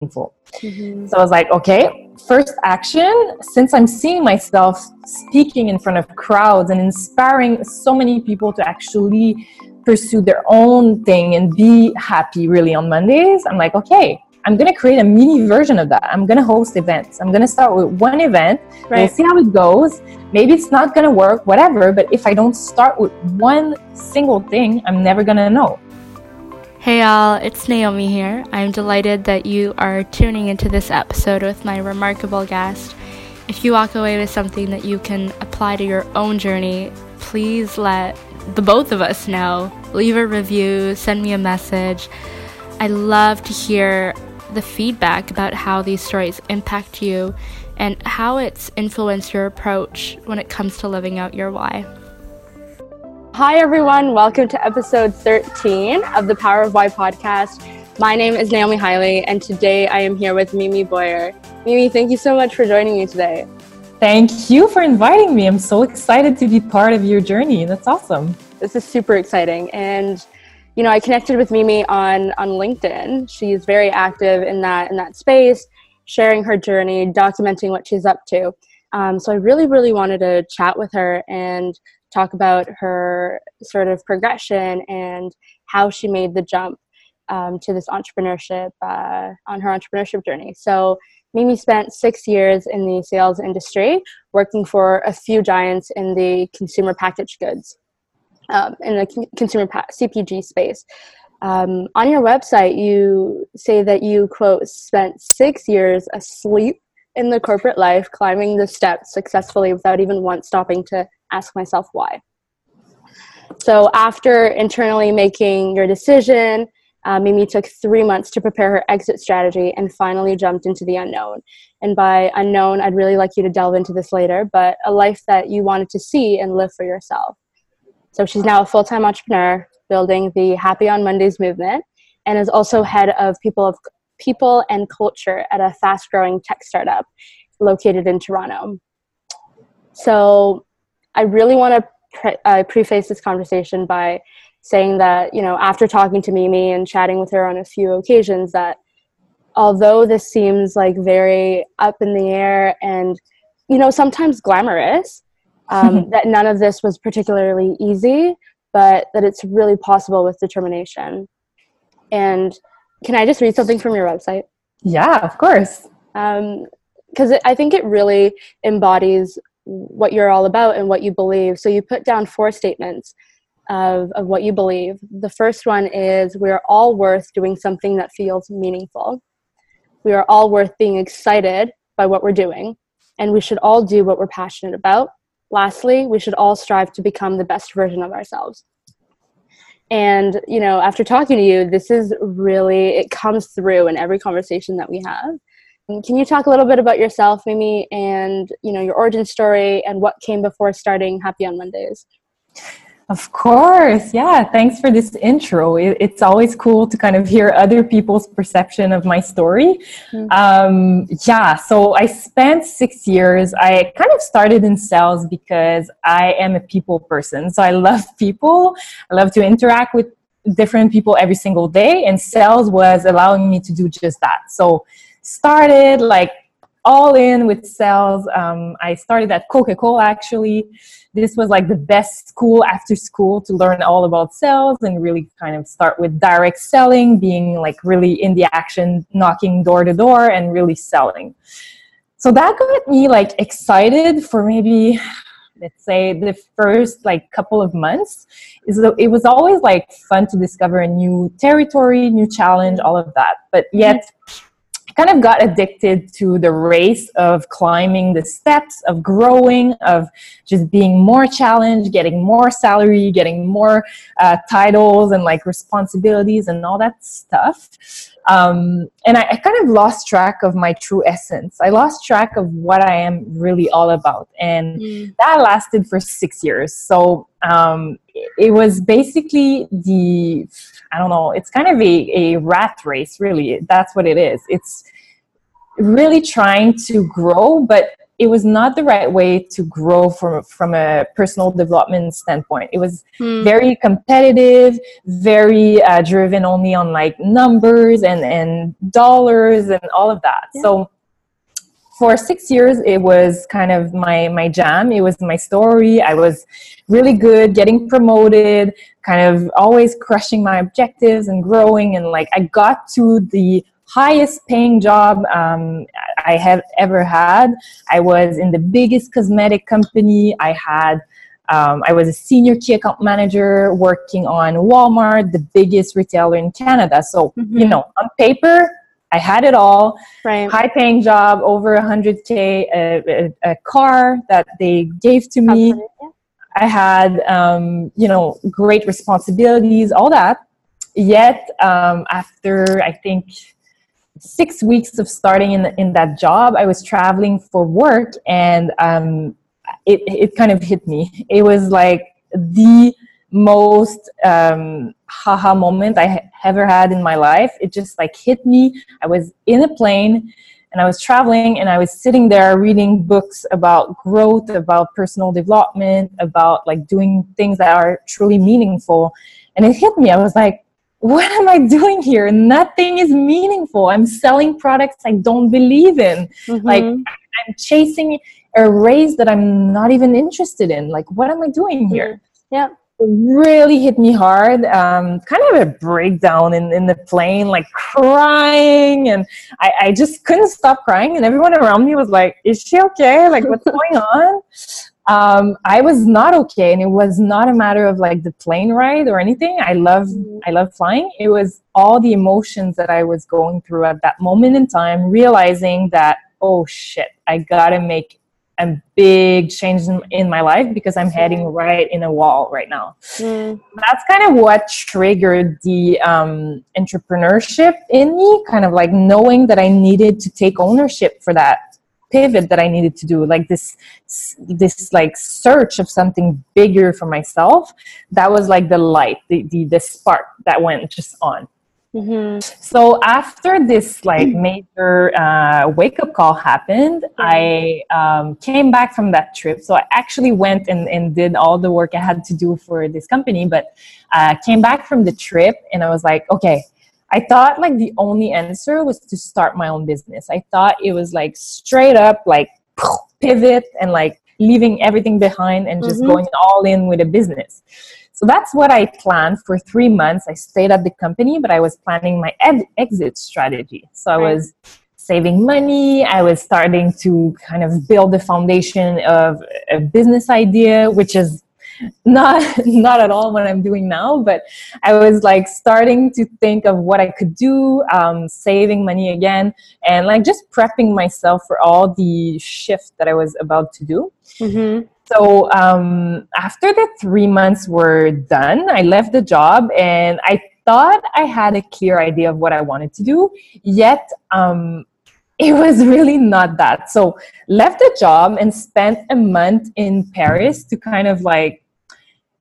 meaningful. Mm-hmm. So I was like, okay, first action, since I'm seeing myself speaking in front of crowds and inspiring so many people to actually pursue their own thing and be happy really on Mondays, I'm like, okay, I'm gonna create a mini version of that. I'm gonna host events. I'm gonna start with one event. Right. We'll see how it goes. Maybe it's not gonna work, whatever. But if I don't start with one single thing, I'm never gonna know. Hey y'all, it's Naomi here. I'm delighted that you are tuning into this episode with my remarkable guest. If you walk away with something that you can apply to your own journey, please let the both of us know. Leave a review, send me a message. I love to hear the feedback about how these stories impact you and how it's influenced your approach when it comes to living out your why. Hi, everyone. Welcome to episode 13 of the Power of Why podcast. My name is Naomi Hiley, and today I am here with Mimi Boyer. Mimi, thank you so much for joining me today. Thank you for inviting me. I'm so excited to be part of your journey. That's awesome. This is super exciting. And you know, I connected with Mimi on on LinkedIn. She's very active in that in that space, sharing her journey, documenting what she's up to. Um, so I really, really wanted to chat with her and talk about her sort of progression and how she made the jump um, to this entrepreneurship uh, on her entrepreneurship journey. So Mimi spent six years in the sales industry, working for a few giants in the consumer packaged goods um, in the consumer CPG space. Um, on your website, you say that you, quote, spent six years asleep in the corporate life, climbing the steps successfully without even once stopping to ask myself why. So, after internally making your decision, uh, Mimi took three months to prepare her exit strategy and finally jumped into the unknown. And by unknown, I'd really like you to delve into this later, but a life that you wanted to see and live for yourself. So she's now a full time entrepreneur building the Happy on Mondays movement and is also head of people of people and culture at a fast growing tech startup located in Toronto. So I really want to pre- uh, preface this conversation by saying that, you know, after talking to Mimi and chatting with her on a few occasions, that although this seems like very up in the air and, you know, sometimes glamorous, um, that none of this was particularly easy, but that it's really possible with determination. And can I just read something from your website? Yeah, of course. Because um, I think it really embodies what you're all about and what you believe. So you put down four statements of, of what you believe. The first one is we are all worth doing something that feels meaningful. We are all worth being excited by what we're doing. And we should all do what we're passionate about lastly, we should all strive to become the best version of ourselves. And, you know, after talking to you, this is really, it comes through in every conversation that we have. Can you talk a little bit about yourself, Mimi, and, you know, your origin story and what came before starting Happy on Mondays? Of course. Yeah. Thanks for this intro. It, it's always cool to kind of hear other people's perception of my story. Mm-hmm. Um, yeah. So I spent six years. I kind of started in sales because I am a people person. So I love people. I love to interact with different people every single day. And sales was allowing me to do just that. So started like all in with sales. Um, I started at Coca Cola actually. This was like the best school after school to learn all about sales and really kind of start with direct selling, being like really in the action, knocking door to door and really selling. So that got me like excited for maybe let's say the first like couple of months is it was always like fun to discover a new territory new challenge all of that but yet kind of got addicted to the race of climbing the steps, of growing, of just being more challenged, getting more salary, getting more uh, titles and like responsibilities and all that stuff. Um, and I, I, kind of lost track of my true essence. I lost track of what I am really all about. And mm. that lasted for six years. So um, it was basically the i don't know it's kind of a, a rat race really that's what it is it's really trying to grow but it was not the right way to grow from from a personal development standpoint. It was hmm. very competitive, very uh, driven only on like numbers and and dollars and all of that. Yeah. So for six years it was kind of my my jam it was my story i was really good getting promoted kind of always crushing my objectives and growing and like i got to the highest paying job um, i have ever had i was in the biggest cosmetic company i had um, I was a senior key account manager working on Walmart, the biggest retailer in Canada. So, mm-hmm. you know, on paper, I had it all. Right. High paying job, over 100K, a, a, a car that they gave to me. I had, um, you know, great responsibilities, all that. Yet, um, after I think six weeks of starting in, in that job, I was traveling for work and um, it, it kind of hit me. It was like the most um, haha moment I ha- ever had in my life. It just like hit me. I was in a plane and I was traveling and I was sitting there reading books about growth, about personal development, about like doing things that are truly meaningful. And it hit me. I was like, what am I doing here? Nothing is meaningful. I'm selling products I don't believe in. Mm-hmm. Like I'm chasing a race that I'm not even interested in. Like, what am I doing here? Mm-hmm. Yeah really hit me hard. Um, kind of a breakdown in, in the plane, like crying. And I, I just couldn't stop crying. And everyone around me was like, Is she okay? Like, what's going on? Um, I was not okay. And it was not a matter of like the plane ride or anything. I love, mm-hmm. I love flying. It was all the emotions that I was going through at that moment in time, realizing that, oh shit, I gotta make a big change in, in, my life because I'm heading right in a wall right now. Mm. That's kind of what triggered the um, entrepreneurship in me, kind of like knowing that I needed to take ownership for that pivot that I needed to do, like this, this like search of something bigger for myself. That was like the light, the, the, the spark that went just on. Mm-hmm. So after this like major uh, wake up call happened, I um, came back from that trip. So I actually went and, and did all the work I had to do for this company, but uh, came back from the trip and I was like, okay, I thought like the only answer was to start my own business. I thought it was like straight up like pivot and like leaving everything behind and just mm-hmm. going all in with a business. So that's what I planned for three months. I stayed at the company, but I was planning my ed- exit strategy. So I was saving money. I was starting to kind of build the foundation of a business idea, which is not not at all what I'm doing now. But I was like starting to think of what I could do, um, saving money again, and like just prepping myself for all the shift that I was about to do. Mm-hmm. So um, after the three months were done, I left the job and I thought I had a clear idea of what I wanted to do. Yet um, it was really not that. So left the job and spent a month in Paris to kind of like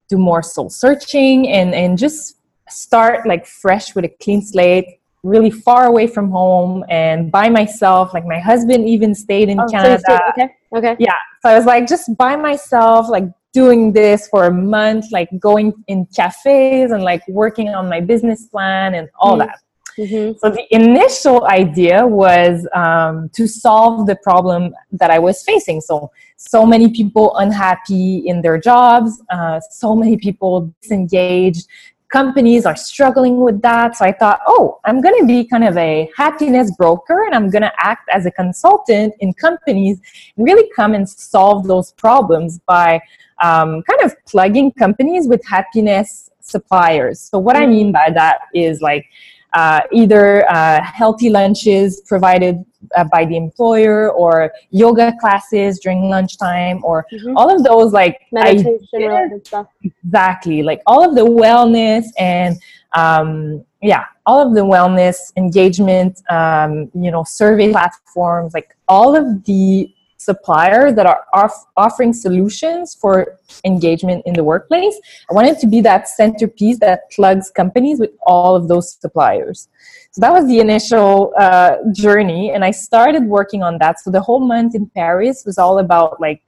do more soul searching and and just start like fresh with a clean slate really far away from home and by myself. Like my husband even stayed in oh, Canada. So okay. Okay. Yeah. So I was like just by myself, like doing this for a month, like going in cafes and like working on my business plan and all mm-hmm. that. Mm-hmm. So the initial idea was um, to solve the problem that I was facing. So so many people unhappy in their jobs, uh, so many people disengaged, companies are struggling with that. So I thought, oh, I'm going to be kind of a happiness broker and I'm going to act as a consultant in companies and really come and solve those problems by um, kind of plugging companies with happiness suppliers. So what I mean by that is like uh, either uh, healthy lunches provided uh, by the employer or yoga classes during lunchtime or mm-hmm. all of those like meditation and stuff. Exactly. Like all of the wellness and um, yeah all of the wellness engagement um, you know survey platforms like all of the suppliers that are off- offering solutions for engagement in the workplace. I wanted to be that centerpiece that plugs companies with all of those suppliers. So that was the initial uh, journey, and I started working on that. So the whole month in Paris was all about like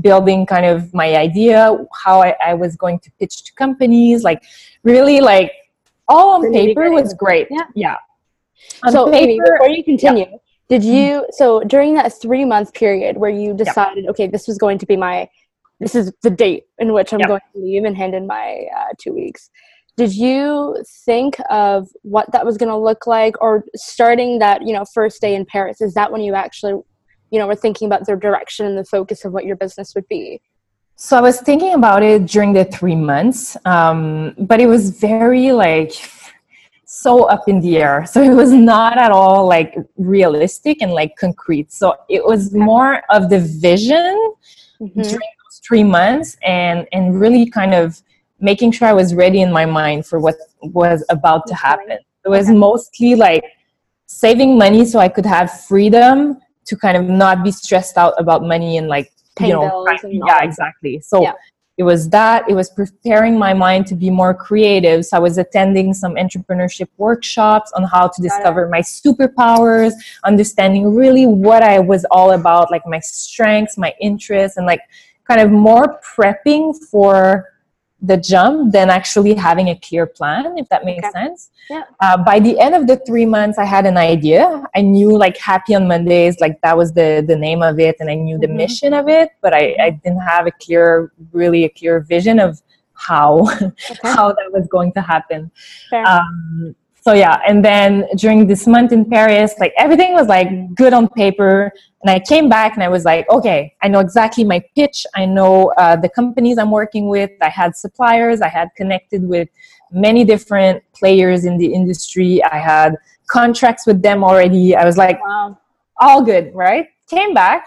building kind of my idea, how I, I was going to pitch to companies, like really like all on paper was great. Yeah. Yeah. On so paper, before you continue, yeah. Did you so during that three month period where you decided, yeah. okay, this was going to be my this is the date in which I'm yeah. going to leave and hand in my uh, two weeks. Did you think of what that was going to look like, or starting that you know first day in Paris? Is that when you actually you know were thinking about the direction and the focus of what your business would be? So I was thinking about it during the three months, um, but it was very like so up in the air. So it was not at all like realistic and like concrete. So it was more of the vision mm-hmm. during those three months and and really kind of making sure I was ready in my mind for what was about to happen. It was okay. mostly like saving money so I could have freedom to kind of not be stressed out about money and like you know yeah exactly so yeah. It was that it was preparing my mind to be more creative. So i was attending some entrepreneurship workshops on how to discover my superpowers understanding really what i was all about like my strengths my interests and like kind of more prepping for the jump than actually having a clear plan if that makes okay. sense yeah. Uh, by the end of the three months i had an idea i knew like happy on mondays like that was the the name of it and i knew the mm-hmm. mission of it but I, I didn't have a clear really a clear vision of how okay. how that was going to happen um, so yeah and then during this month in paris like everything was like good on paper. And i came back and i was like okay i know exactly my pitch. I know uh, the companies i'm working with. I had suppliers. I had connected with many different players in the industry. I had contracts with them already. I was like wow. all good right? Came back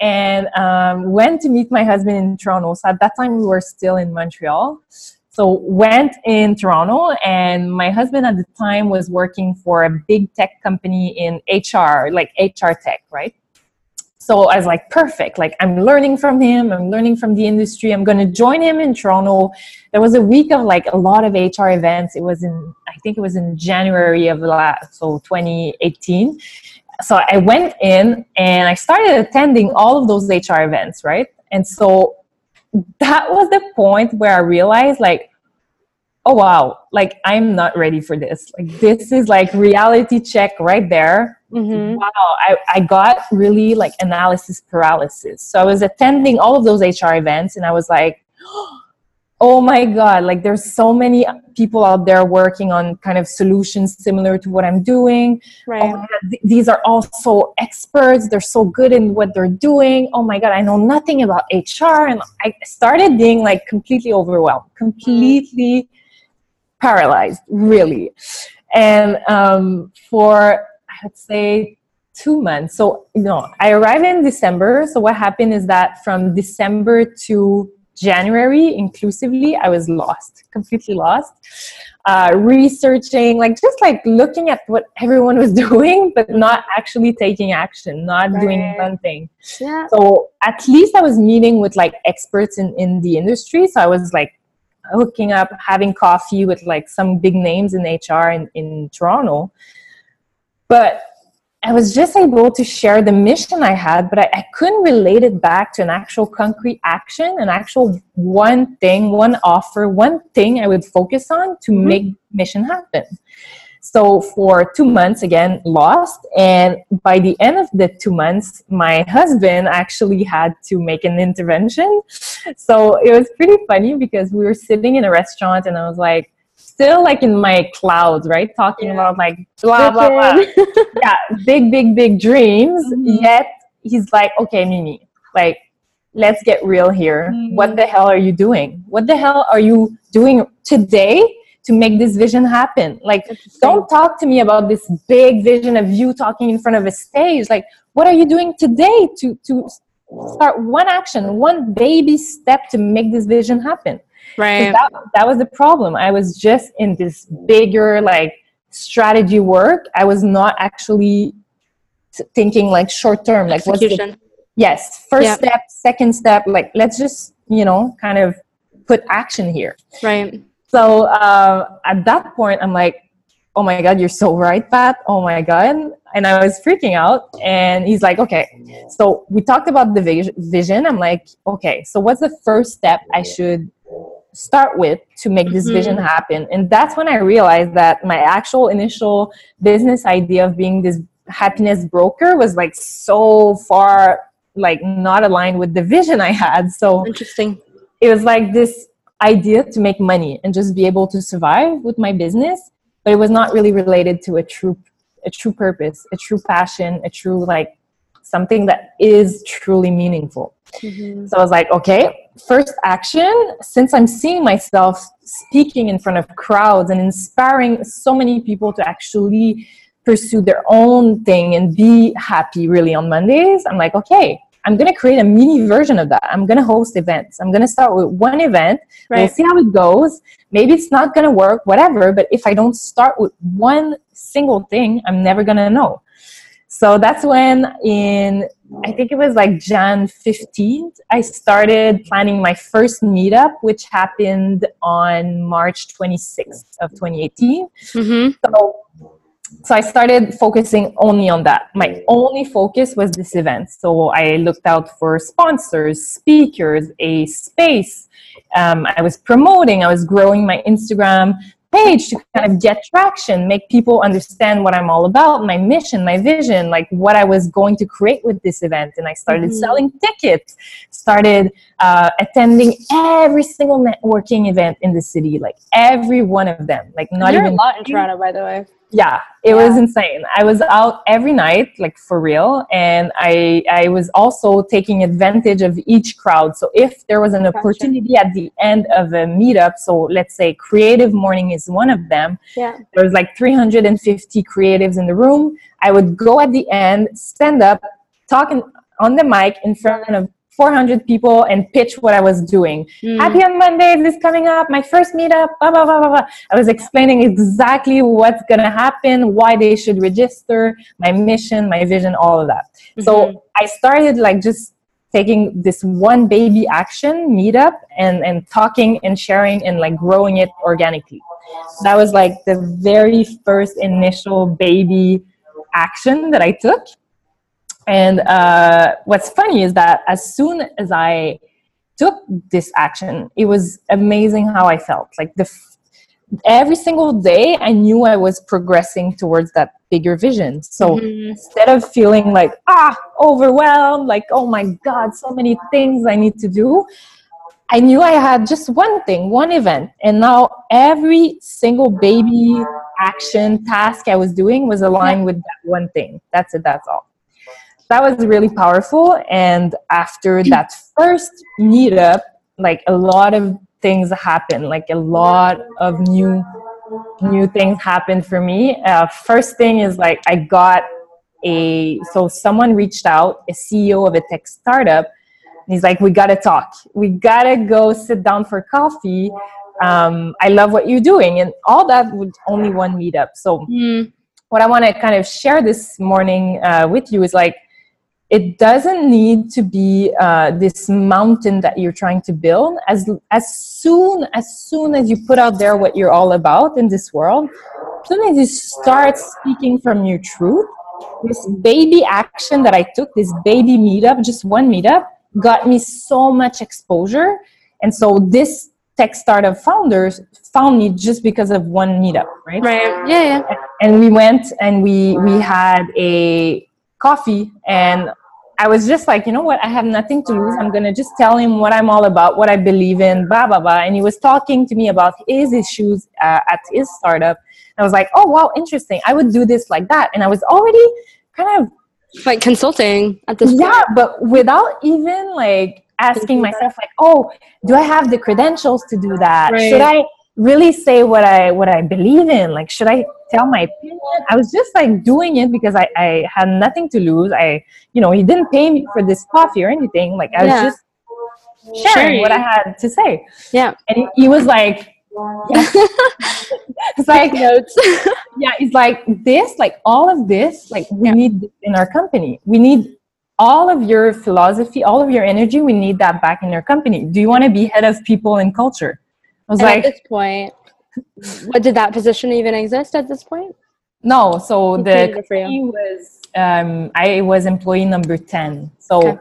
and um, went to meet my husband in toronto. So at that time we were still in montreal so went in Toronto, and my husband at the time was working for a big tech company in HR, like HR tech, right? So I was like, perfect. Like I'm learning from him. I'm learning from the industry. I'm going to join him in Toronto. There was a week of like a lot of HR events. It was in, I think it was in January of last, so 2018. So I went in and I started attending all of those HR events, right? And so that was the point where I realized like oh wow. Like i'm not ready for this. Like this is like reality check right there. Mm-hmm. wow. I, I got really like analysis paralysis. So i was attending all of those hr events and i was like oh my god. Like there's so many people out there working on kind of solutions similar to what i'm doing. Right. oh th- these are all so experts. They're so good in what they're doing. Oh my god. I know nothing about hr and i started being like completely overwhelmed completely mm paralyzed, really. And um, for, I'd say, two months. So, you know, I arrived in December. So, what happened is that from December to January, inclusively, I was lost, completely lost. Uh, researching, like just like looking at what everyone was doing, but not actually taking action, not right. doing one thing. Yeah. So at least I was meeting with like experts in, in the industry. So I was like hooking up, having coffee with like some big names in HR in, in Toronto. But I was just able to share the mission I had, but I, I, couldn't relate it back to an actual concrete action, an actual one thing, one offer, one thing I would focus on to mm-hmm. make mission happen. So for two months, again, lost. And by the end of the two months, my husband actually had to make an intervention. So it was pretty funny because we were sitting in a restaurant and I was like, still like in my clouds, right? Talking yeah. about like blah, blah, blah. yeah, big, big, big dreams. Mm-hmm. Yet he's like, okay, Mimi, like, let's get real here. Mm-hmm. What the hell are you doing? What the hell are you doing today to make this vision happen. Like, don't talk to me about this big vision of you talking in front of a stage. Like, what are you doing today to to start one action, one baby step to make this vision happen? Right. That, that was the problem. I was just in this bigger like strategy work. I was not actually thinking like short term. Like, what's the yes first yeah. step second step like let's just you know kind of put action here right so uh, at that point i'm like oh my god you're so right pat. Oh my god. And i was freaking out. And he's like okay. So we talked about the vision. I'm like okay. So what's the first step i should start with to make this mm-hmm. vision happen? And that's when i realized that my actual initial business idea of being this happiness broker was like so far like not aligned with the vision i had. So interesting. it was like this idea to make money and just be able to survive with my business but it was not really related to a true a true purpose a true passion a true like something that is truly meaningful mm-hmm. so i was like okay first action since i'm seeing myself speaking in front of crowds and inspiring so many people to actually pursue their own thing and be happy really on mondays i'm like okay I'm going to create a mini version of that. I'm going to host events. I'm going to start with one event. Right. We'll see how it goes. Maybe it's not going to work, whatever. But if I don't start with one single thing, I'm never going to know. So that's when, in I think it was like Jan 15th, I started planning my first meetup, which happened on March 26th of 2018. Mm-hmm. So so I started focusing only on that. My only focus was this event. So I looked out for sponsors, speakers, a space. Um, I was promoting, I was growing my Instagram page to kind of get traction, make people understand what I'm all about, my mission, my vision, like what I was going to create with this event. And I started mm-hmm. selling tickets, started uh, attending every single networking event in the city, like every one of them. Like not You're even a lot in Toronto, by the way. Yeah it yeah. was insane. I was out every night like for real and i i was also taking advantage of each crowd. So if there was an opportunity at the end of a meetup so let's say creative morning is one of them yeah. there was like 350 creatives in the room. I would go at the end stand up talking on the mic in front of 400 people and pitch what I was doing. Mm. Happy on Mondays is coming up, my first meetup, blah, blah, blah, blah, blah. I was explaining exactly what's going to happen, why they should register, my mission, my vision, all of that. Mm-hmm. So I started like just taking this one baby action meetup and, and talking and sharing and like growing it organically. That was like the very first initial baby action that I took and uh, what's funny is that as soon as I took this action, it was amazing how I felt. Like the f- every single day, I knew I was progressing towards that bigger vision. So mm-hmm. instead of feeling like ah overwhelmed, like oh my god, so many things I need to do, I knew I had just one thing, one event, and now every single baby action task I was doing was aligned with that one thing. That's it. That's all that was really powerful. And after that first meetup, like a lot of things happened, like a lot of new new things happened for me. Uh, first thing is like I got a so someone reached out, a CEO of a tech startup. And he's like, we gotta talk. We gotta go sit down for coffee. Um, I love what you're doing, and all that with only one meetup. So, mm. what I want to kind of share this morning uh, with you is like it doesn't need to be uh, this mountain that you're trying to build. As as soon as soon as you put out there what you're all about in this world as soon as you start speaking from your truth this baby action that i took this baby meetup just one meetup got me so much exposure. And so this tech startup founders found me just because of one meetup right? Right. Yeah, yeah. and we went and we we had a coffee and I was just like, you know what? I have nothing to lose. I'm gonna just tell him what I'm all about, what I believe in, blah blah blah. And he was talking to me about his issues uh, at his startup. I was like, oh wow, interesting. I would do this like that, and I was already kind of like consulting at this. Yeah, point. but without even like asking myself, like, oh, do I have the credentials to do that? Right. Should I really say what I what I believe in? Like, should I tell my opinion? I was just like doing it because I, I had nothing to lose. I, you know, he didn't pay me for this coffee or anything. Like, I was yeah. just sharing, sharing, what I had to say. Yeah. And he, he was like, yeah. it's like notes. yeah, it's like this, like all of this, like we yeah. need in our company. We need all of your philosophy, all of your energy, we need that back in your company. Do you want to be head of people and culture? Was and like, at this point, what did that position even exist at this point? No, so the company was um, I was employee number ten, so okay.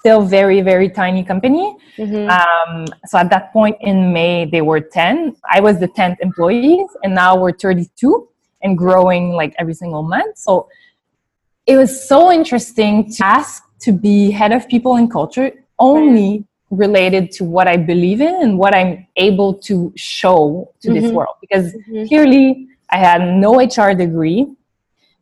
still very very tiny company. Mm-hmm. Um, so at that point in May, they were ten. I was the tenth employee, and now we're thirty-two and growing like every single month. So it was so interesting to ask to be head of people and culture only right. Related to what I believe in and what I'm able to show to mm-hmm. this world. Because mm-hmm. clearly, I had no HR degree,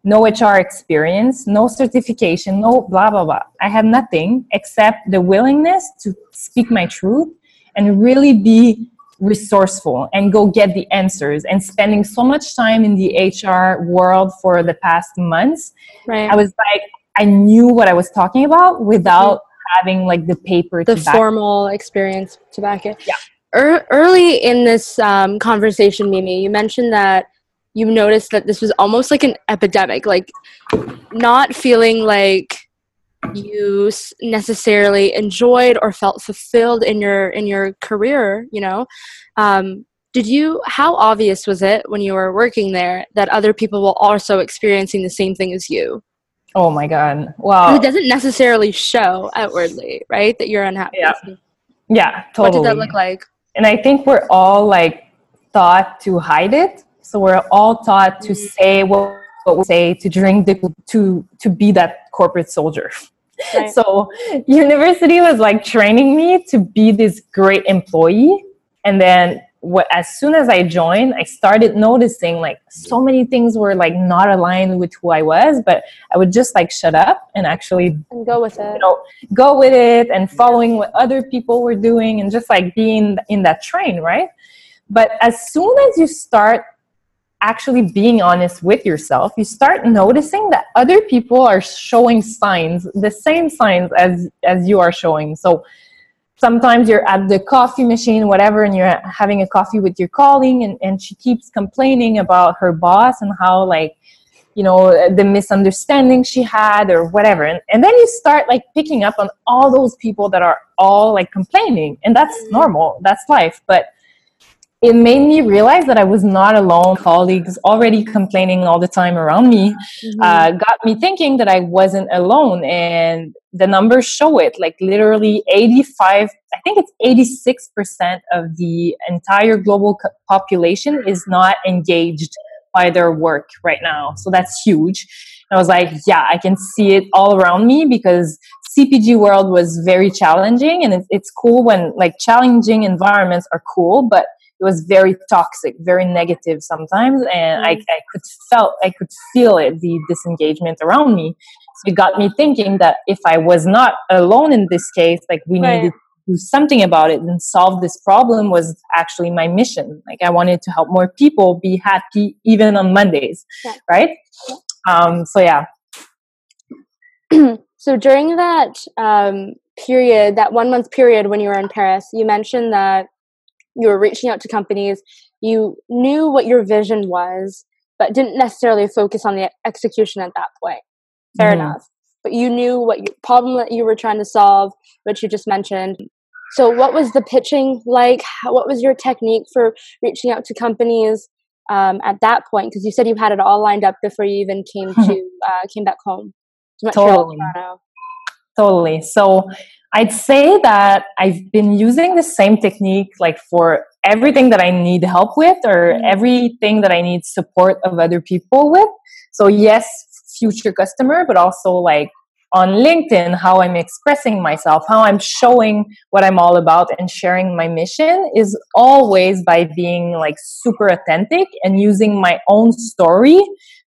no HR experience, no certification, no blah, blah, blah. I had nothing except the willingness to speak my truth and really be resourceful and go get the answers and spending so much time in the HR world for the past months. Right. I was like, I knew what I was talking about without. Having like the paper the formal experience to back it. Yeah. Er- early in this um, conversation, Mimi, you mentioned that you noticed that this was almost like an epidemic, like not feeling like you necessarily enjoyed or felt fulfilled in your in your career you know um, did you how obvious was it when you were working there that other people were also experiencing the same thing as you oh my god. Wow it doesn't necessarily show outwardly right? That you're unhappy. Yeah. Yeah totally what did that look like? And i think we're all like taught to hide it. So we're all taught to mm-hmm. say what what we say to drink the to to be that corporate soldier. Right. so university was like training me to be this great employee. And then as soon as i joined i started noticing like so many things were like not aligned with who i was but i would just like shut up and actually and go with it. you know go with it and following what other people were doing and just like being in that train right? But as soon as you start actually being honest with yourself, you start noticing that other people are showing signs, the same signs as as you are showing. So sometimes you're at the coffee machine, whatever, and you're having a coffee with your colleague, and, and she keeps complaining about her boss and how like you know the misunderstanding she had or whatever. And, and then you start like picking up on all those people that are all like complaining. And that's mm-hmm. normal. That's life. But it made me realize that I was not alone. Colleagues already complaining all the time around me mm-hmm. uh, got me thinking that I wasn't alone. And the numbers show it like literally 85, I think it's 86% of the entire global population is not engaged by their work right now. So that's huge. And I was like, yeah, I can see it all around me because CPG world was very challenging and it's cool when like challenging environments are cool, but it was very toxic, very negative sometimes, and I, mm. I could felt I could feel it, the disengagement around me. So it got me thinking that if I was not alone in this case, like we right. needed to do something about it and solve this problem was actually my mission. Like I wanted to help more people be happy even on Mondays, yeah. right? Yeah. Um, so yeah. so during that um, period, that one month period when you were in Paris, you mentioned that you were reaching out to companies you knew what your vision was but didn't necessarily focus on the execution at that point. Fair mm-hmm. enough. But you knew what your problem that you were trying to solve which you just mentioned. So what was the pitching like? What was your technique for reaching out to companies um, at that point? Because you said you had it all lined up before you even came to uh, came back home. To totally. totally. So I'd say that I've been using the same technique like for everything that I need help with or mm-hmm. everything that I need support of other people with. So yes, future customer, but also like on LinkedIn, how I'm expressing myself, how I'm showing what I'm all about and sharing my mission is always by being like super authentic and using my own story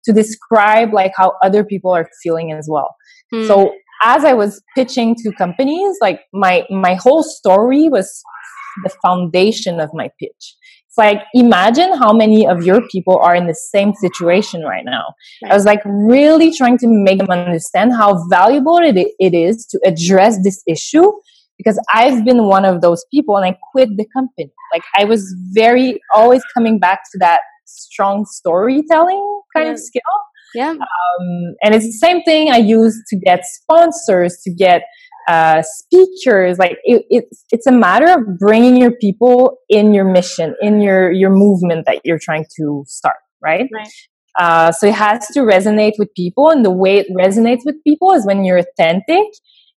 to describe like how other people are feeling as well. Mm. So as I was pitching to companies, like my my whole story was the foundation of my pitch. It's like imagine how many of your people are in the same situation right now. Right. I was like really trying to make them understand how valuable it, it is to address this issue because I've been one of those people and I quit the company. Like I was very always coming back to that strong storytelling kind yeah. of skill Yeah. Um, and it's the same thing I use to get sponsors, to get uh, speakers. Like it, it's it's a matter of bringing your people in your mission, in your your movement that you're trying to start. Right. Right. Uh, so it has to resonate with people, and the way it resonates with people is when you're authentic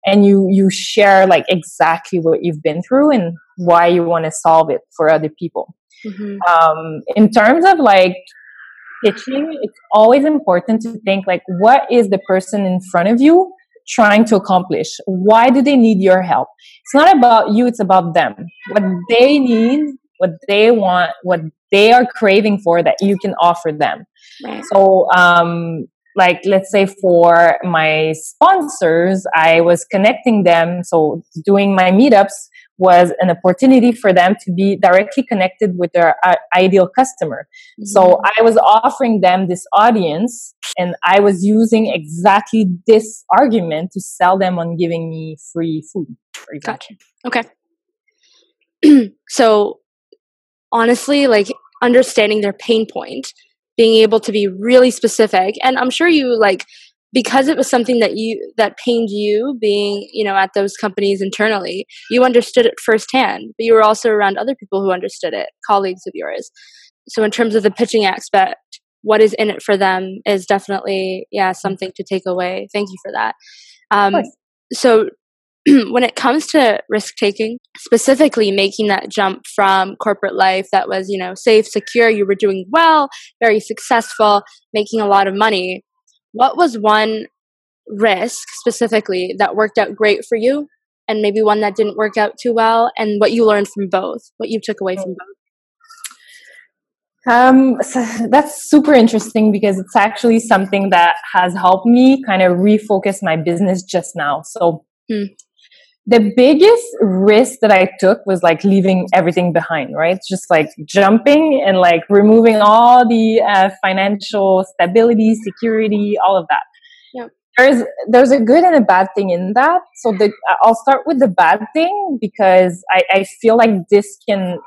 and you you share like exactly what you've been through and why you want to solve it for other people. Mm-hmm. Um, in terms of like pitching, it's always important to think like, what is the person in front of you trying to accomplish? Why do they need your help? It's not about you, it's about them. What they need, what they want, what they are craving for that you can offer them. Right. So, um, like, let's say for my sponsors, I was connecting them. So, doing my meetups was an opportunity for them to be directly connected with their uh, ideal customer. Mm-hmm. So I was offering them this audience and I was using exactly this argument to sell them on giving me free food. For. Gotcha. Okay. so honestly, like understanding their pain point, being able to be really specific, and I'm sure you like because it was something that you that pained you being you know at those companies internally you understood it firsthand but you were also around other people who understood it colleagues of yours. So in terms of the pitching aspect what is in it for them is definitely yeah something to take away. Thank you for that. Um, so when it comes to risk taking specifically making that jump from corporate life that was you know safe secure you were doing well very successful making a lot of money what was one risk specifically that worked out great for you and maybe one that didn't work out too well and what you learned from both what you took away from both um, so that's super interesting because it's actually something that has helped me kind of refocus my business just now. So, hmm the biggest risk that I took was like leaving everything behind, right? Just like jumping and like removing all the uh, financial stability, security, all of that. There's there's a good and a bad thing in that. So the I'll start with the bad thing because I, I feel like this can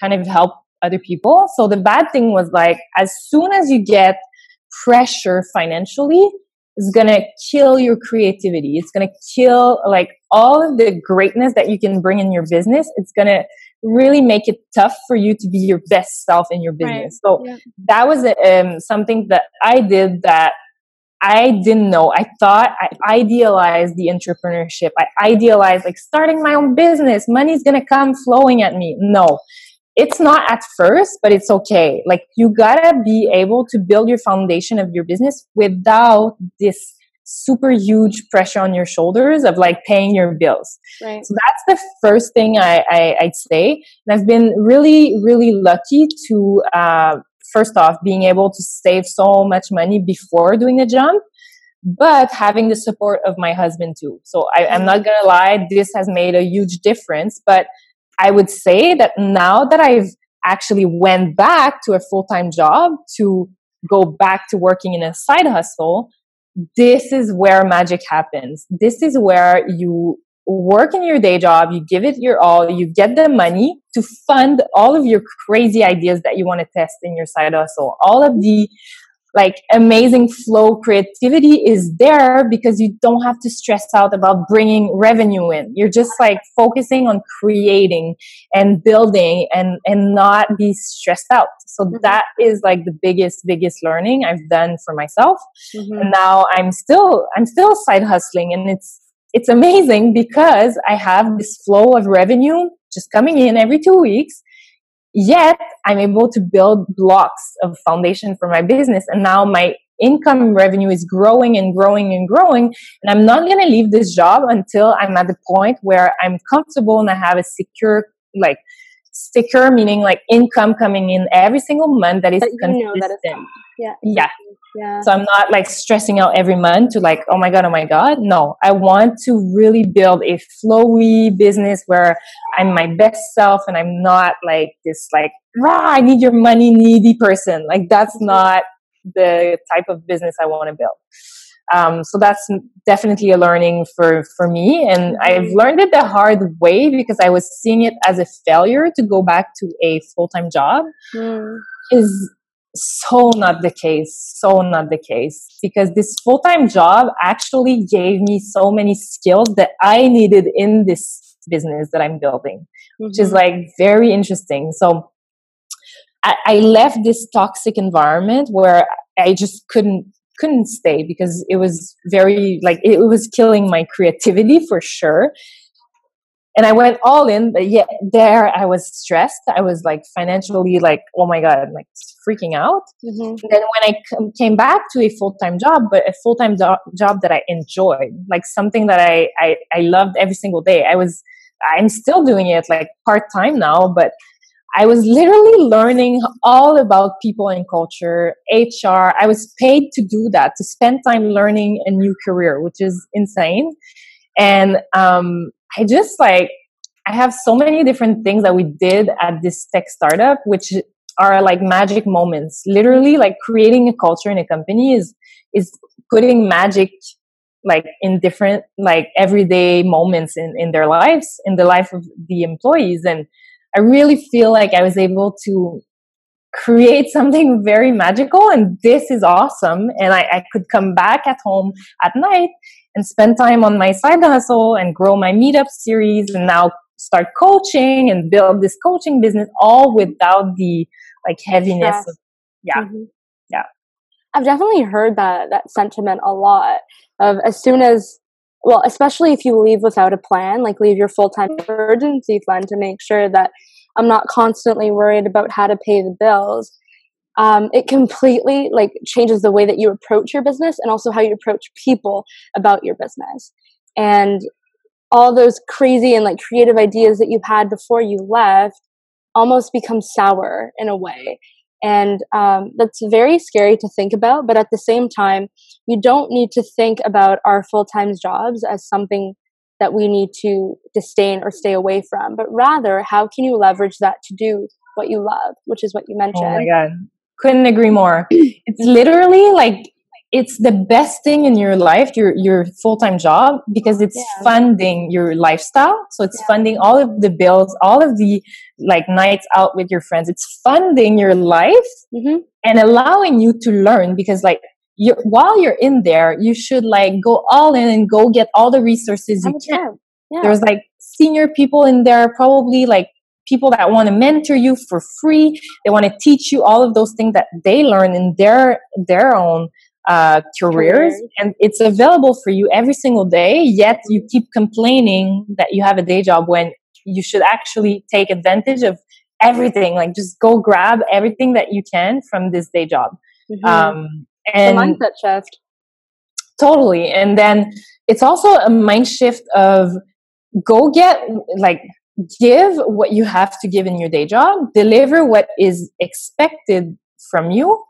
kind of help other people. So the bad thing was like as soon as you get pressure financially, is going to kill your creativity. It's going to kill like all of the greatness that you can bring in your business. It's going to really make it tough for you to be your best self in your business. Right. So yeah. that was um, something that I did that I didn't know. I thought I idealized the entrepreneurship. I idealized like starting my own business. Money's going to come flowing at me. No, it's not at first, but it's okay. Like you gotta be able to build your foundation of your business without this super huge pressure on your shoulders of like paying your bills. Right. So that's the first thing I, I would say. And I've been really, really lucky to uh, first off being able to save so much money before doing the jump but having the support of my husband too. So I, am not gonna lie, this has made a huge difference. But I would say that now that I've actually went back to a full-time job to go back to working in a side hustle, this is where magic happens. This is where you work in your day job, you give it your all, you get the money to fund all of your crazy ideas that you want to test in your side hustle. All of the like amazing flow creativity is there because you don't have to stress out about bringing revenue in you're just like focusing on creating and building and and not be stressed out so mm-hmm. that is like the biggest biggest learning i've done for myself mm-hmm. and now i'm still i'm still side hustling and it's it's amazing because i have this flow of revenue just coming in every two weeks Yet I'm able to build blocks of foundation for my business. And now my income revenue is growing and growing and growing. And I'm not going to leave this job until I'm at the point where I'm comfortable and I have a secure, like, secure meaning like income coming in every single month that is consistent. Yeah. Yeah. Yeah. So I'm not like stressing out every month to like, oh my God, oh my God. No, I want to really build a flowy business where I'm my best self and I'm not like this like, rah, I need your money needy person. Like that's mm-hmm. not the type of business I want to build. Um, so that's definitely a learning for, for me. And I've mm-hmm. learned it the hard way because I was seeing it as a failure to go back to a full-time job. Mm. Is so not the case so not the case because this full-time job actually gave me so many skills that i needed in this business that i'm building mm-hmm. which is mm-hmm. like very interesting so I, I left this toxic environment where i just couldn't couldn't stay because it was very like it was killing my creativity for sure and I went all in. But yeah, there I was stressed. I was like financially like, oh my god, like freaking out. Mm-hmm. Then when I c- came back to a full time job, but a full time do- job that I enjoyed, like something that I, I I loved every single day. I was I'm still doing it like part time now, but I was literally learning all about people and culture, HR. I was paid to do that, to spend time learning a new career, which is insane. And um, I just like, I have so many different things that we did at this tech startup, which are like magic moments. Literally, like creating a culture in a company is is putting magic like in different like everyday moments in in their lives, in the life of the employees, and I really feel like I was able to create something very magical and this is awesome. And I, I could come back at home at night and spend time on my side hustle and grow my meetup series and now start coaching and build this coaching business all without the like heaviness of, yeah mm-hmm. yeah. I've definitely heard that that sentiment a lot of as soon as well especially if you leave without a plan like leave your full-time emergency fund to make sure that i'm not constantly worried about how to pay the bills um, it completely like changes the way that you approach your business and also how you approach people about your business. And all those crazy and like creative ideas that you've had before you left almost become sour in a way and um, that's very scary to think about but at the same time you don't need to think about our full-time jobs as something that we need to disdain or stay away from but rather how can you leverage that to do what you love which is what you mentioned oh my god couldn't agree more. It's literally like it's the best thing in your life, your your full time job, because it's yeah. funding your lifestyle. So it's yeah. funding all of the bills, all of the like nights out with your friends. It's funding your life mm-hmm. and allowing you to learn. Because like you, while you're in there, you should like go all in and go get all the resources you can. Yeah. There's like senior people in there, probably like people that want to mentor you for free. They want to teach you all of those things that they learn in their their own uh, careers, and it's available for you every single day. Yet you keep complaining that you have a day job when you should actually take advantage of everything. Like just go grab everything that you can from this day job. Mm-hmm. Um, and the mindset shift. Totally, and then it's also a mind shift of go get like give what you have to give in your day job, deliver what is expected from you,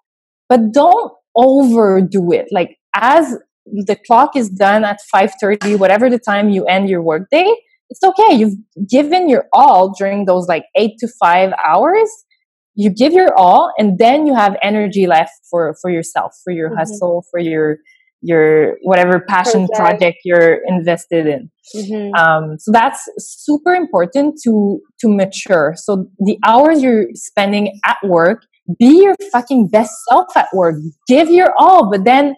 but don't overdo it. Like as the clock is done at 5:30 whatever the time you end your workday, it's okay. You've given your all during those like 8 to 5 hours. You give your all and then you have energy left for for yourself, for your mm-hmm. hustle, for your your whatever passion project, project you're invested in. Mm-hmm. Um, so that's super important to to mature. So the hours you're spending at work, be your fucking best self at work. Give your all, but then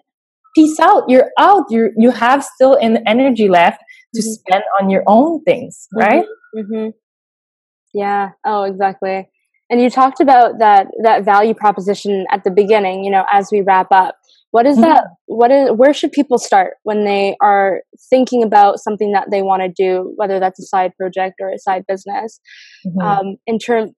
peace out. You're out. You you have still an energy left to mm-hmm. spend on your own things, mm-hmm. right? Mm-hmm. Yeah. Oh, exactly. And you talked about that that value proposition at the beginning. You know, as we wrap up what is that mm-hmm. what is where should people start when they are thinking about something that they want to do whether that's a side project or a side business mm-hmm. um, in terms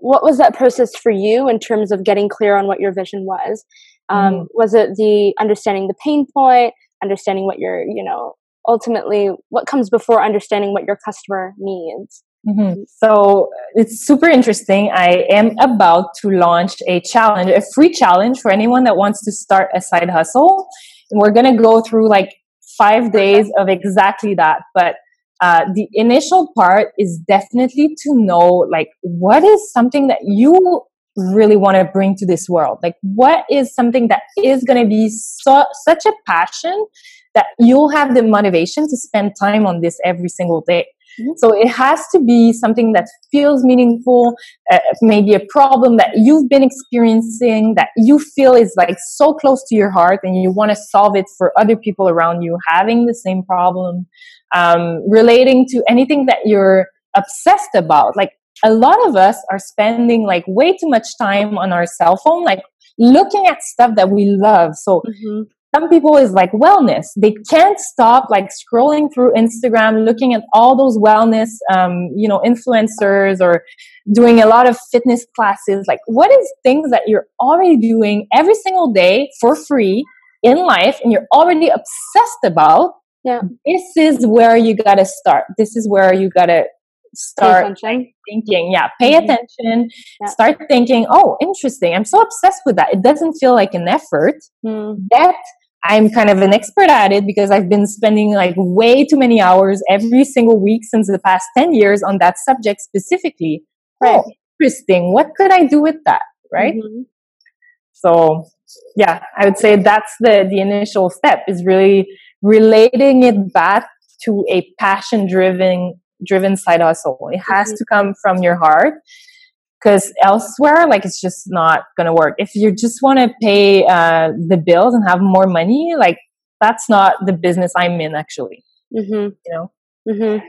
what was that process for you in terms of getting clear on what your vision was um, mm-hmm. was it the understanding the pain point understanding what your you know ultimately what comes before understanding what your customer needs Mm-hmm. So it's super interesting. I am about to launch a challenge, a free challenge for anyone that wants to start a side hustle. And we're going to go through like five days of exactly that. But uh, the initial part is definitely to know like what is something that you really want to bring to this world. Like what is something that is going to be so, such a passion that you'll have the motivation to spend time on this every single day Mm-hmm. So it has to be something that feels meaningful, uh, maybe a problem that you've been experiencing that you feel is like so close to your heart and you want to solve it for other people around you having the same problem, um, relating to anything that you're obsessed about. Like a lot of us are spending like way too much time on our cell phone, like looking at stuff that we love. So mm-hmm some people is like wellness they can't stop like scrolling through instagram looking at all those wellness um, you know influencers or doing a lot of fitness classes like what is things that you're already doing every single day for free in life and you're already obsessed about yeah this is where you gotta start this is where you gotta start thinking yeah pay mm-hmm. attention yeah. start thinking oh interesting i'm so obsessed with that it doesn't feel like an effort mm. that I'm kind of an expert at it because I've been spending like way too many hours every single week since the past 10 years on that subject specifically. Right. Oh, interesting. What could I do with that? Right. Mm-hmm. So yeah, I would say that's the, the initial step is really relating it back to a passion driven, driven side hustle. It has mm-hmm. to come from your heart because elsewhere like it's just not gonna work if you just want to pay uh, the bills and have more money like that's not the business i'm in actually mm-hmm. you know mm-hmm.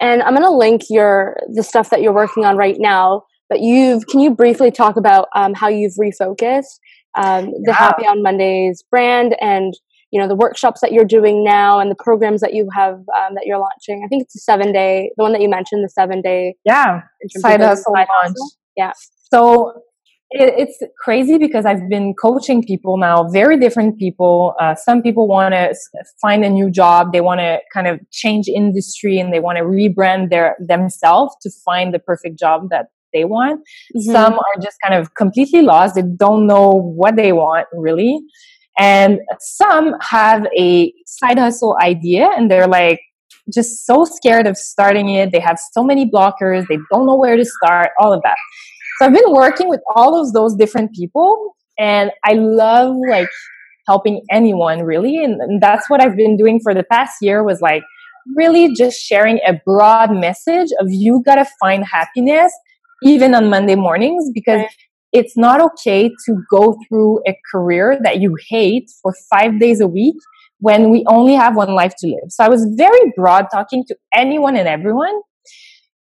and i'm gonna link your the stuff that you're working on right now but you've can you briefly talk about um, how you've refocused um, the yeah. happy on mondays brand and you know the workshops that you're doing now and the programs that you have um, that you're launching i think it's a seven day the one that you mentioned the seven day yeah side hustle launch yeah. So it, it's crazy because I've been coaching people now, very different people. Uh, some people want to find a new job. They want to kind of change industry and they want to rebrand their themselves to find the perfect job that they want. Mm-hmm. Some are just kind of completely lost. They don't know what they want really. And some have a side hustle idea and they're like, just so scared of starting it. They have so many blockers. They don't know where to start, all of that. So I've been working with all of those different people and I love like helping anyone really. And, and that's what I've been doing for the past year was like really just sharing a broad message of you gotta find happiness even on Monday mornings because right. It's not okay to go through a career that you hate for five days a week when we only have one life to live. So I was very broad talking to anyone and everyone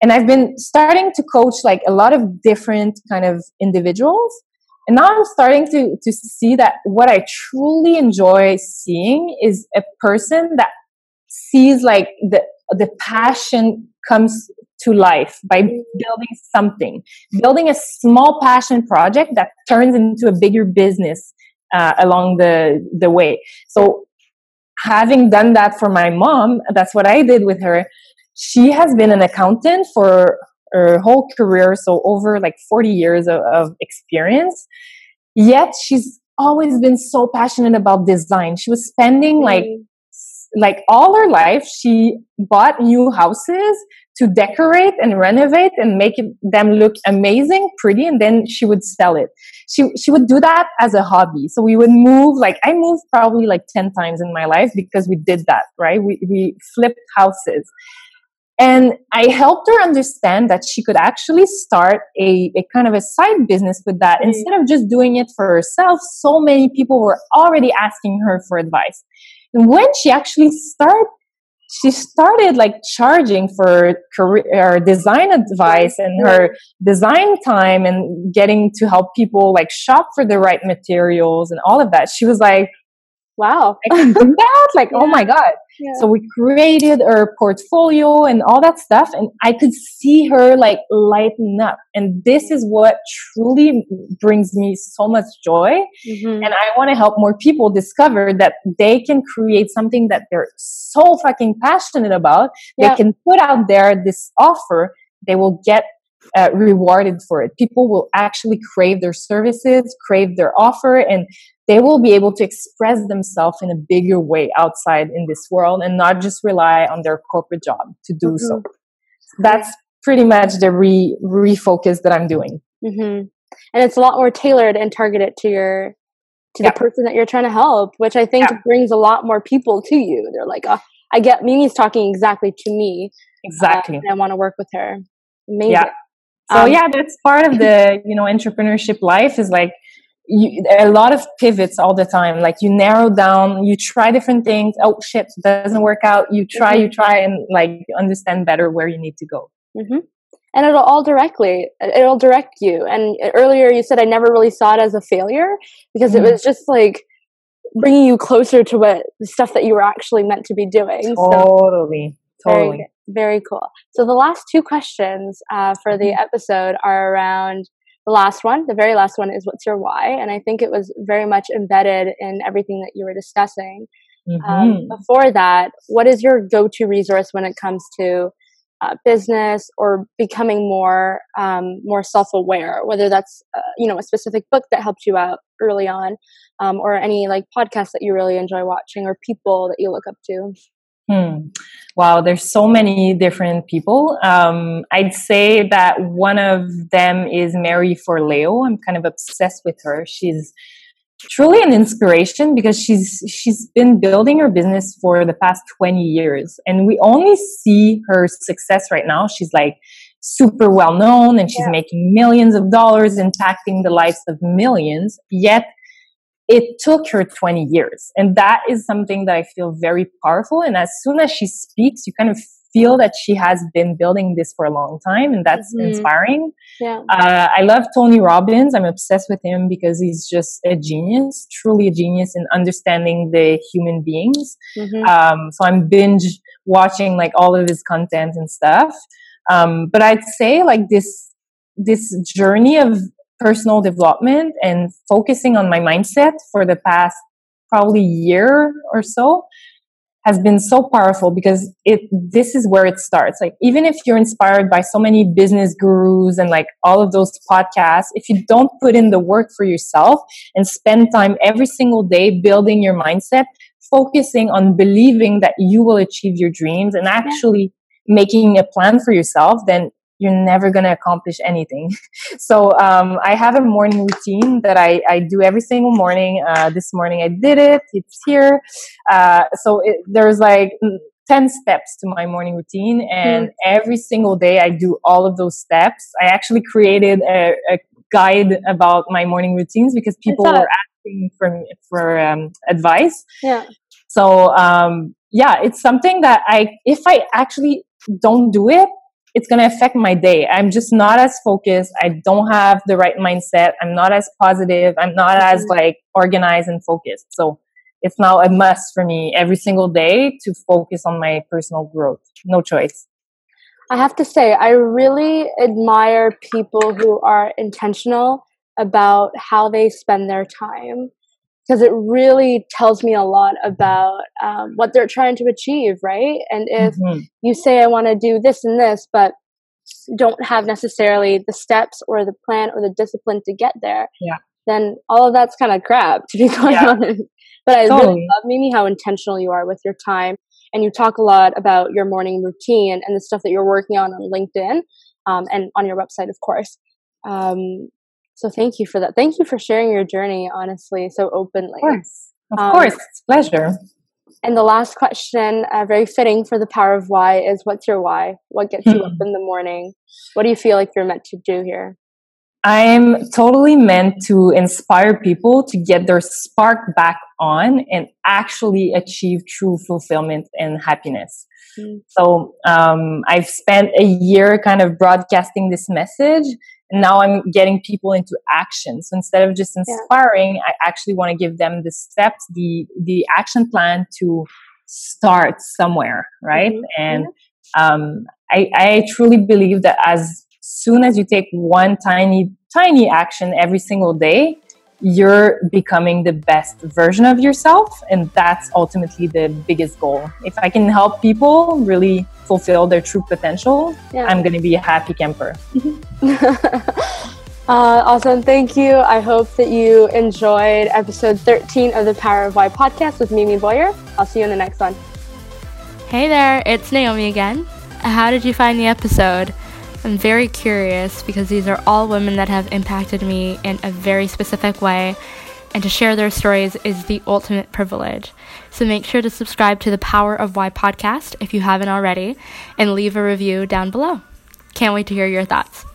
and i've been starting to coach like a lot of different kind of individuals and now i'm starting to to see that what i truly enjoy seeing is a person that sees like the the passion comes to life by building something building a small passion project that turns into a bigger business uh, along the the way so having done that for my mom that's what i did with her she has been an accountant for her whole career, so over like 40 years of, of experience. Yet she's always been so passionate about design. She was spending like like all her life she bought new houses to decorate and renovate and make it, them look amazing pretty and then she would sell it she she would do that as a hobby so we would move like i moved probably like 10 times in my life because we did that right we we flipped houses and I helped her understand that she could actually start a, a kind of a side business with that mm-hmm. instead of just doing it for herself. So many people were already asking her for advice. And when she actually started, she started like charging for career design advice and mm-hmm. her design time and getting to help people like shop for the right materials and all of that. She was like, wow, I can do that? Like, yeah. oh my God. So we created her portfolio and all that stuff. And I could see her like lighten up. And this is what truly brings me so much joy. Mm-hmm. And I want to help more people discover that they can create something that they're so fucking passionate about. Yeah. They can put out there this offer. They will get uh, rewarded for it. People will actually crave their services, crave their offer, and they will be able to express themselves in a bigger way outside in this world and not just rely on their corporate job to do mm-hmm. so. That's pretty much the re refocus that I'm doing. Mm-hmm. And it's a lot more tailored and targeted to your to yeah. the person that you're trying to help, which I think yeah. brings a lot more people to you. They're like, oh, I get Mimi's talking exactly to me. exactly uh, i want to work with her amazing yeah so um, yeah that's part of the you know entrepreneurship life is like you, a lot of pivots all the time. Like you narrow down you try different things. Oh shit doesn't work out. You try mm-hmm. you try and like understand better where you need to go. Mm-hmm. and it'll all directly it'll direct you. And earlier you said i never really saw it as a failure because mm-hmm. it was just like bringing you closer to what the stuff that you were actually meant to be doing. Totally so totally. very, very cool. So the last two questions uh, for the mm-hmm. episode are around the last one, the very last one is what's your why? And I think it was very much embedded in everything that you were discussing. Um, mm-hmm. Um, before that, what is your go to resource when it comes to uh, business or becoming more um, more self aware? Whether that's uh, you know a specific book that helped you out early on, um, or any like podcasts that you really enjoy watching, or people that you look up to. Hmm. Wow, there's so many different people. Um, I'd say that one of them is Marie Forleo. I'm kind of obsessed with her. She's truly an inspiration because she's she's been building her business for the past 20 years, and we only see her success right now. She's like super well known and she's yeah. making millions of dollars impacting the lives of millions yet it took her 20 years. And that is something that I feel very powerful. And as soon as she speaks, you kind of feel that she has been building this for a long time and that's mm-hmm. inspiring. Yeah. Uh, I love Tony Robbins. I'm obsessed with him because he's just a genius, truly a genius in understanding the human beings. Mm-hmm. Um, so I'm binge watching like all of his content and stuff. Um, but I'd say like this, this journey of personal development and focusing on my mindset for the past probably year or so has been so powerful because it this is where it starts. Like even if you're inspired by so many business gurus and like all of those podcasts if you don't put in the work for yourself and spend time every single day building your mindset focusing on believing that you will achieve your dreams and actually making a plan for yourself then you're never going to accomplish anything. so um, I have a morning routine that I, I do every single morning. Uh, this morning I did it. It's here. Uh, so it, there's like 10 steps to my morning routine. And mm. every single day I do all of those steps. I actually created a, a guide about my morning routines because people were asking for, for um, advice. Yeah. So um, yeah, it's something that I, if I actually don't do it, it's going to affect my day. I'm just not as focused. I don't have the right mindset. I'm not as positive. I'm not as mm-hmm. like organized and focused. So it's now a must for me every single day to focus on my personal growth. No choice. I have to say, I really admire people who are intentional about how they spend their time because it really tells me a lot about um, what they're trying to achieve, right? And if mm-hmm. you say, I want to do this and this, but don't have necessarily the steps or the plan or the discipline to get there, yeah. then all of that's kind of crap, to be quite yeah. honest. But I totally. really love, Mimi, how intentional you are with your time. And you talk a lot about your morning routine and the stuff that you're working on on LinkedIn um, and on your website, of course. Um, so thank you for that. Thank you for sharing your journey, honestly, so openly. Of course, of um, course, it's pleasure. And the last question, uh, very fitting for the power of why, is what's your why? What gets you up in the morning? What do you feel like you're meant to do here? I'm totally meant to inspire people to get their spark back on and actually achieve true fulfillment and happiness. Mm. So um, I've spent a year kind of broadcasting this message and now i'm getting people into action so instead of just inspiring yeah. i actually want to give them the steps the the action plan to start somewhere right mm-hmm. and um, I, I truly believe that as soon as you take one tiny tiny action every single day you're becoming the best version of yourself and that's ultimately the biggest goal. If i can help people really fulfill their true potential yeah. i'm going to be a happy camper. Uh, awesome. Thank you. I hope that you enjoyed episode 13 of the power of why podcast with mimi boyer. I'll see you in the next one. Hey there it's naomi again. How did you find the episode I'm very curious because these are all women that have impacted me in a very specific way. and to share their stories is the ultimate privilege. So make sure to subscribe to the Power of Why podcast if you haven't already and leave a review down below. Can't wait to hear your thoughts.